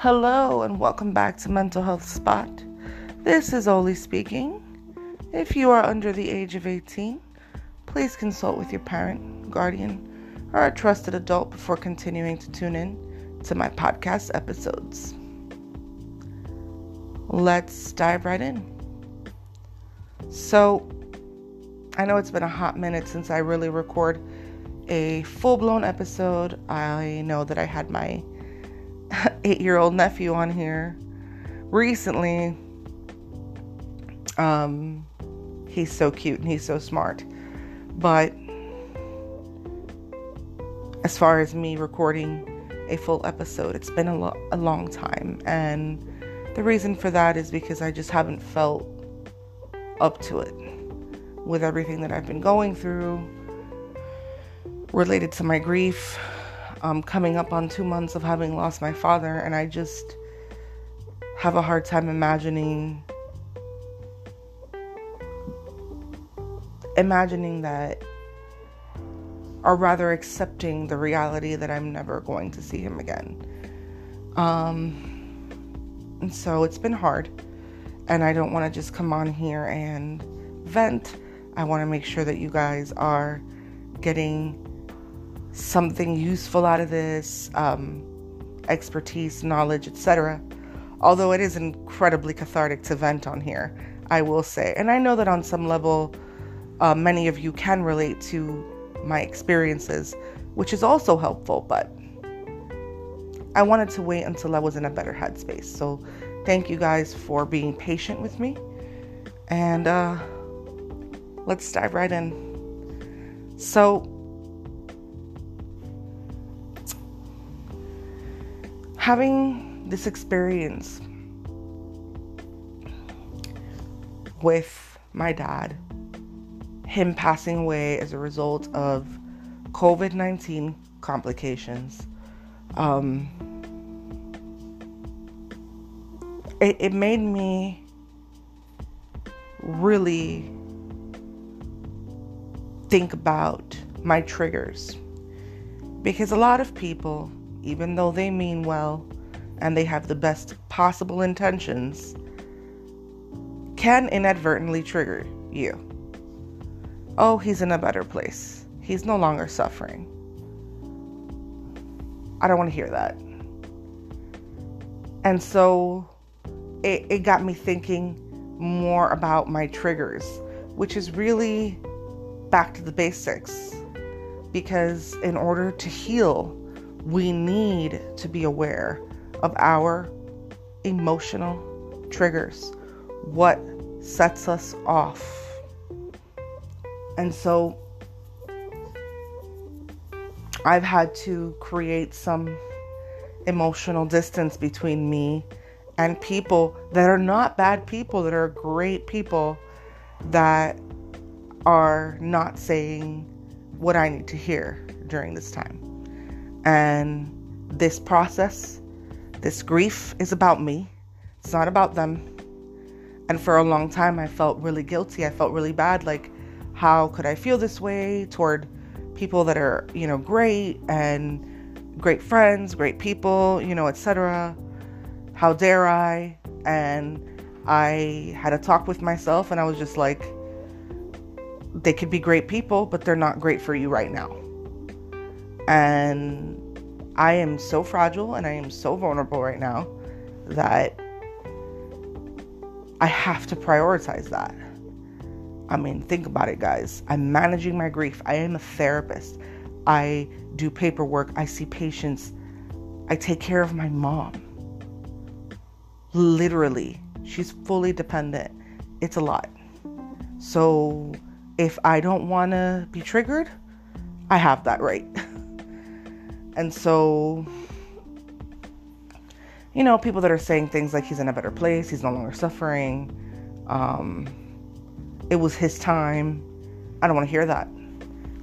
Hello, and welcome back to Mental Health Spot. This is Oli speaking. If you are under the age of 18, please consult with your parent, guardian, or a trusted adult before continuing to tune in to my podcast episodes. Let's dive right in. So, I know it's been a hot minute since I really record a full blown episode. I know that I had my eight year old nephew on here recently. Um, he's so cute and he's so smart. But as far as me recording a full episode, it's been a, lo- a long time. And the reason for that is because I just haven't felt up to it with everything that I've been going through related to my grief um, coming up on two months of having lost my father, and I just have a hard time imagining imagining that or rather accepting the reality that I'm never going to see him again. Um, and so it's been hard, and I don't want to just come on here and vent. I want to make sure that you guys are getting something useful out of this, um, expertise, knowledge, etc. Although it is incredibly cathartic to vent on here, I will say. And I know that on some level, uh, many of you can relate to my experiences, which is also helpful, but I wanted to wait until I was in a better headspace. So thank you guys for being patient with me. And uh, let's dive right in. So, having this experience with my dad, him passing away as a result of COVID 19 complications, um, it, it made me really think about my triggers. Because a lot of people even though they mean well and they have the best possible intentions, can inadvertently trigger you. Oh, he's in a better place. He's no longer suffering. I don't want to hear that. And so it, it got me thinking more about my triggers, which is really back to the basics. Because in order to heal, we need to be aware of our emotional triggers, what sets us off. And so I've had to create some emotional distance between me and people that are not bad people, that are great people that are not saying what I need to hear during this time. And this process, this grief is about me, it's not about them. And for a long time, I felt really guilty. I felt really bad. Like, how could I feel this way toward people that are, you know, great and great friends, great people, you know, etc. How dare I? And I had a talk with myself and I was just like, they could be great people, but they're not great for you right now. And I am so fragile and I am so vulnerable right now that I have to prioritize that. I mean, think about it, guys. I'm managing my grief. I am a therapist. I do paperwork. I see patients. I take care of my mom. Literally, she's fully dependent. It's a lot. So, if I don't want to be triggered, I have that right. And so, you know, people that are saying things like he's in a better place, he's no longer suffering, um, it was his time. I don't want to hear that.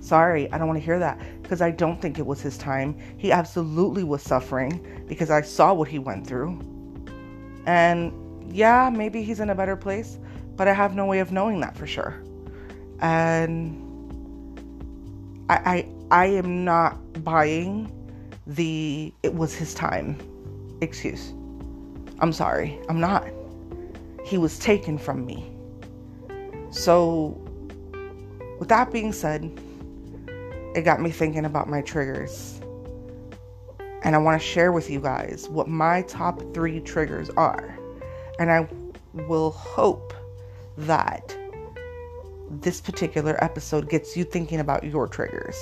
Sorry, I don't want to hear that because I don't think it was his time. He absolutely was suffering because I saw what he went through. And yeah, maybe he's in a better place, but I have no way of knowing that for sure. And I I, I am not buying the it was his time excuse. I'm sorry, I'm not. He was taken from me. So, with that being said, it got me thinking about my triggers. And I want to share with you guys what my top three triggers are. And I will hope that this particular episode gets you thinking about your triggers.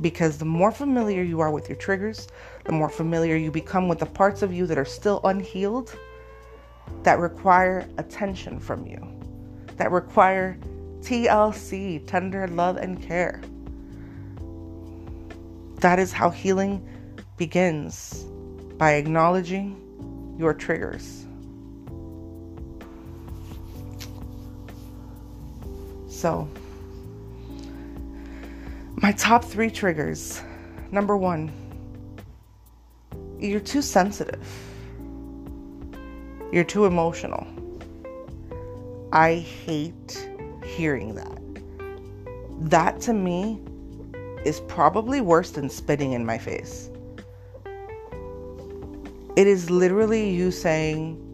Because the more familiar you are with your triggers, the more familiar you become with the parts of you that are still unhealed, that require attention from you, that require TLC, tender love and care. That is how healing begins by acknowledging your triggers. So, my top three triggers. Number one, you're too sensitive. You're too emotional. I hate hearing that. That to me is probably worse than spitting in my face. It is literally you saying,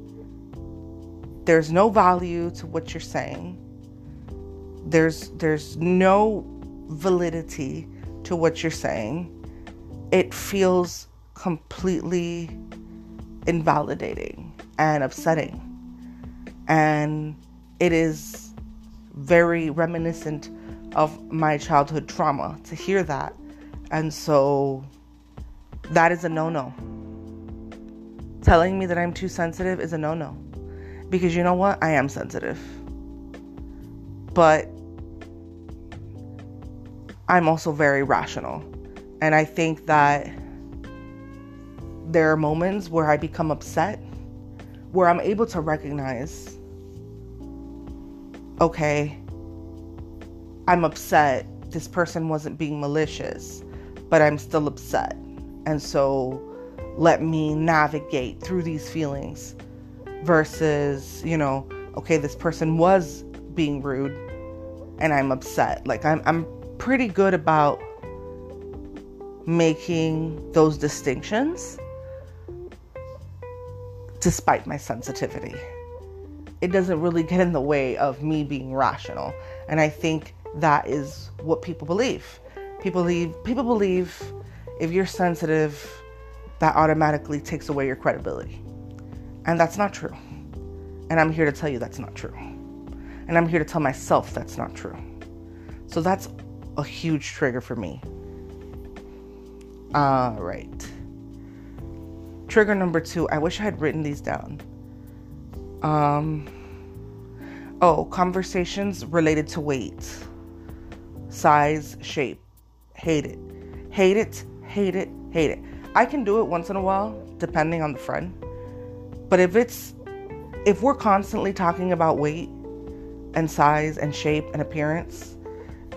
there's no value to what you're saying. There's there's no validity to what you're saying. It feels completely invalidating and upsetting. And it is very reminiscent of my childhood trauma to hear that. And so that is a no no. Telling me that I'm too sensitive is a no no. Because you know what? I am sensitive. But I'm also very rational. And I think that there are moments where I become upset, where I'm able to recognize okay, I'm upset. This person wasn't being malicious, but I'm still upset. And so let me navigate through these feelings versus, you know, okay, this person was being rude and I'm upset. Like I'm I'm pretty good about making those distinctions despite my sensitivity. It doesn't really get in the way of me being rational. And I think that is what people believe. People believe people believe if you're sensitive, that automatically takes away your credibility. And that's not true. And I'm here to tell you that's not true. And I'm here to tell myself that's not true. So that's a huge trigger for me. All right. Trigger number two. I wish I had written these down. Um. Oh, conversations related to weight, size, shape. Hate it. Hate it. Hate it. Hate it. I can do it once in a while, depending on the friend. But if it's if we're constantly talking about weight and size and shape and appearance,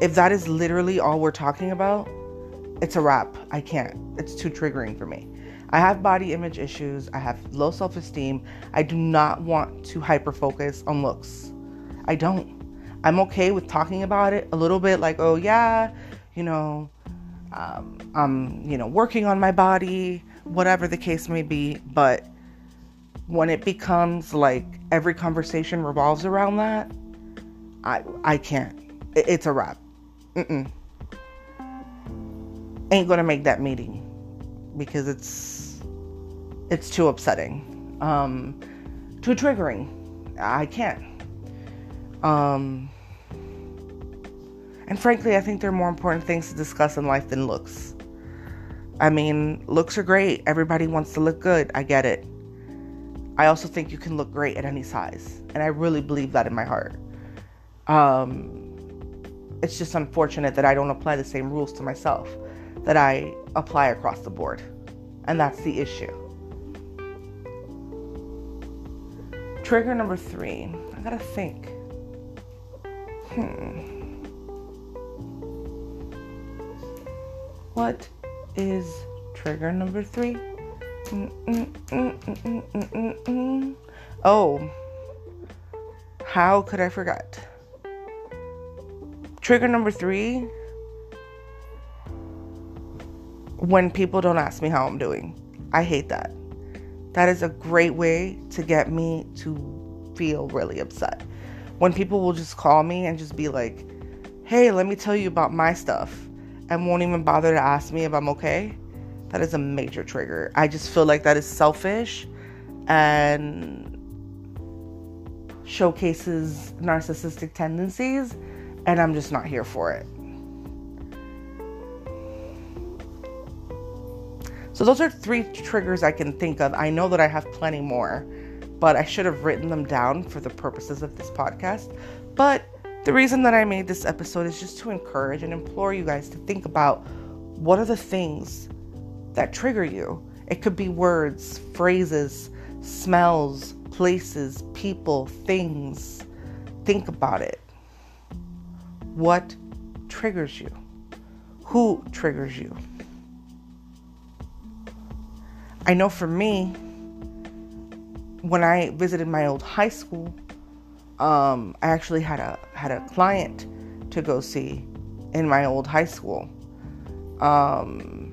if that is literally all we're talking about, it's a wrap. I can't. It's too triggering for me. I have body image issues. I have low self esteem. I do not want to hyper focus on looks. I don't. I'm okay with talking about it a little bit, like, oh, yeah, you know, um, I'm, you know, working on my body, whatever the case may be. But when it becomes like every conversation revolves around that, I, I can't. It's a wrap. Mm-mm. Ain't gonna make that meeting because it's it's too upsetting, um, too triggering. I can't. Um, and frankly, I think there are more important things to discuss in life than looks. I mean, looks are great. Everybody wants to look good. I get it. I also think you can look great at any size, and I really believe that in my heart. Um, it's just unfortunate that I don't apply the same rules to myself that I apply across the board. And that's the issue. Trigger number three. I gotta think. Hmm. What is trigger number 3 oh, how could I forget? Trigger number three when people don't ask me how I'm doing. I hate that. That is a great way to get me to feel really upset. When people will just call me and just be like, hey, let me tell you about my stuff, and won't even bother to ask me if I'm okay, that is a major trigger. I just feel like that is selfish and showcases narcissistic tendencies, and I'm just not here for it. So, those are three triggers I can think of. I know that I have plenty more, but I should have written them down for the purposes of this podcast. But the reason that I made this episode is just to encourage and implore you guys to think about what are the things that trigger you. It could be words, phrases, smells, places, people, things. Think about it. What triggers you? Who triggers you? I know for me, when I visited my old high school, um, I actually had a had a client to go see in my old high school um,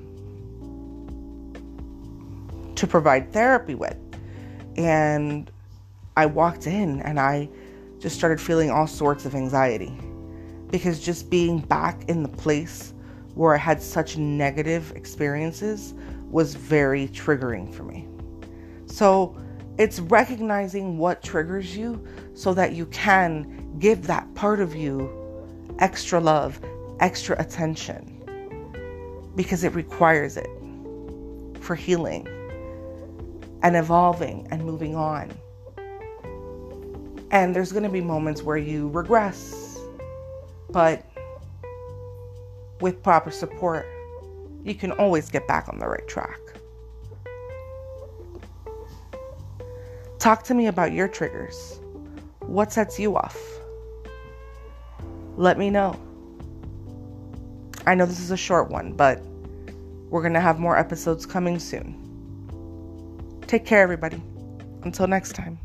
to provide therapy with, and I walked in and I just started feeling all sorts of anxiety because just being back in the place where I had such negative experiences was very triggering for me. So it's recognizing what triggers you so that you can give that part of you extra love, extra attention, because it requires it for healing and evolving and moving on. And there's going to be moments where you regress, but with proper support, you can always get back on the right track. Talk to me about your triggers. What sets you off? Let me know. I know this is a short one, but we're going to have more episodes coming soon. Take care, everybody. Until next time.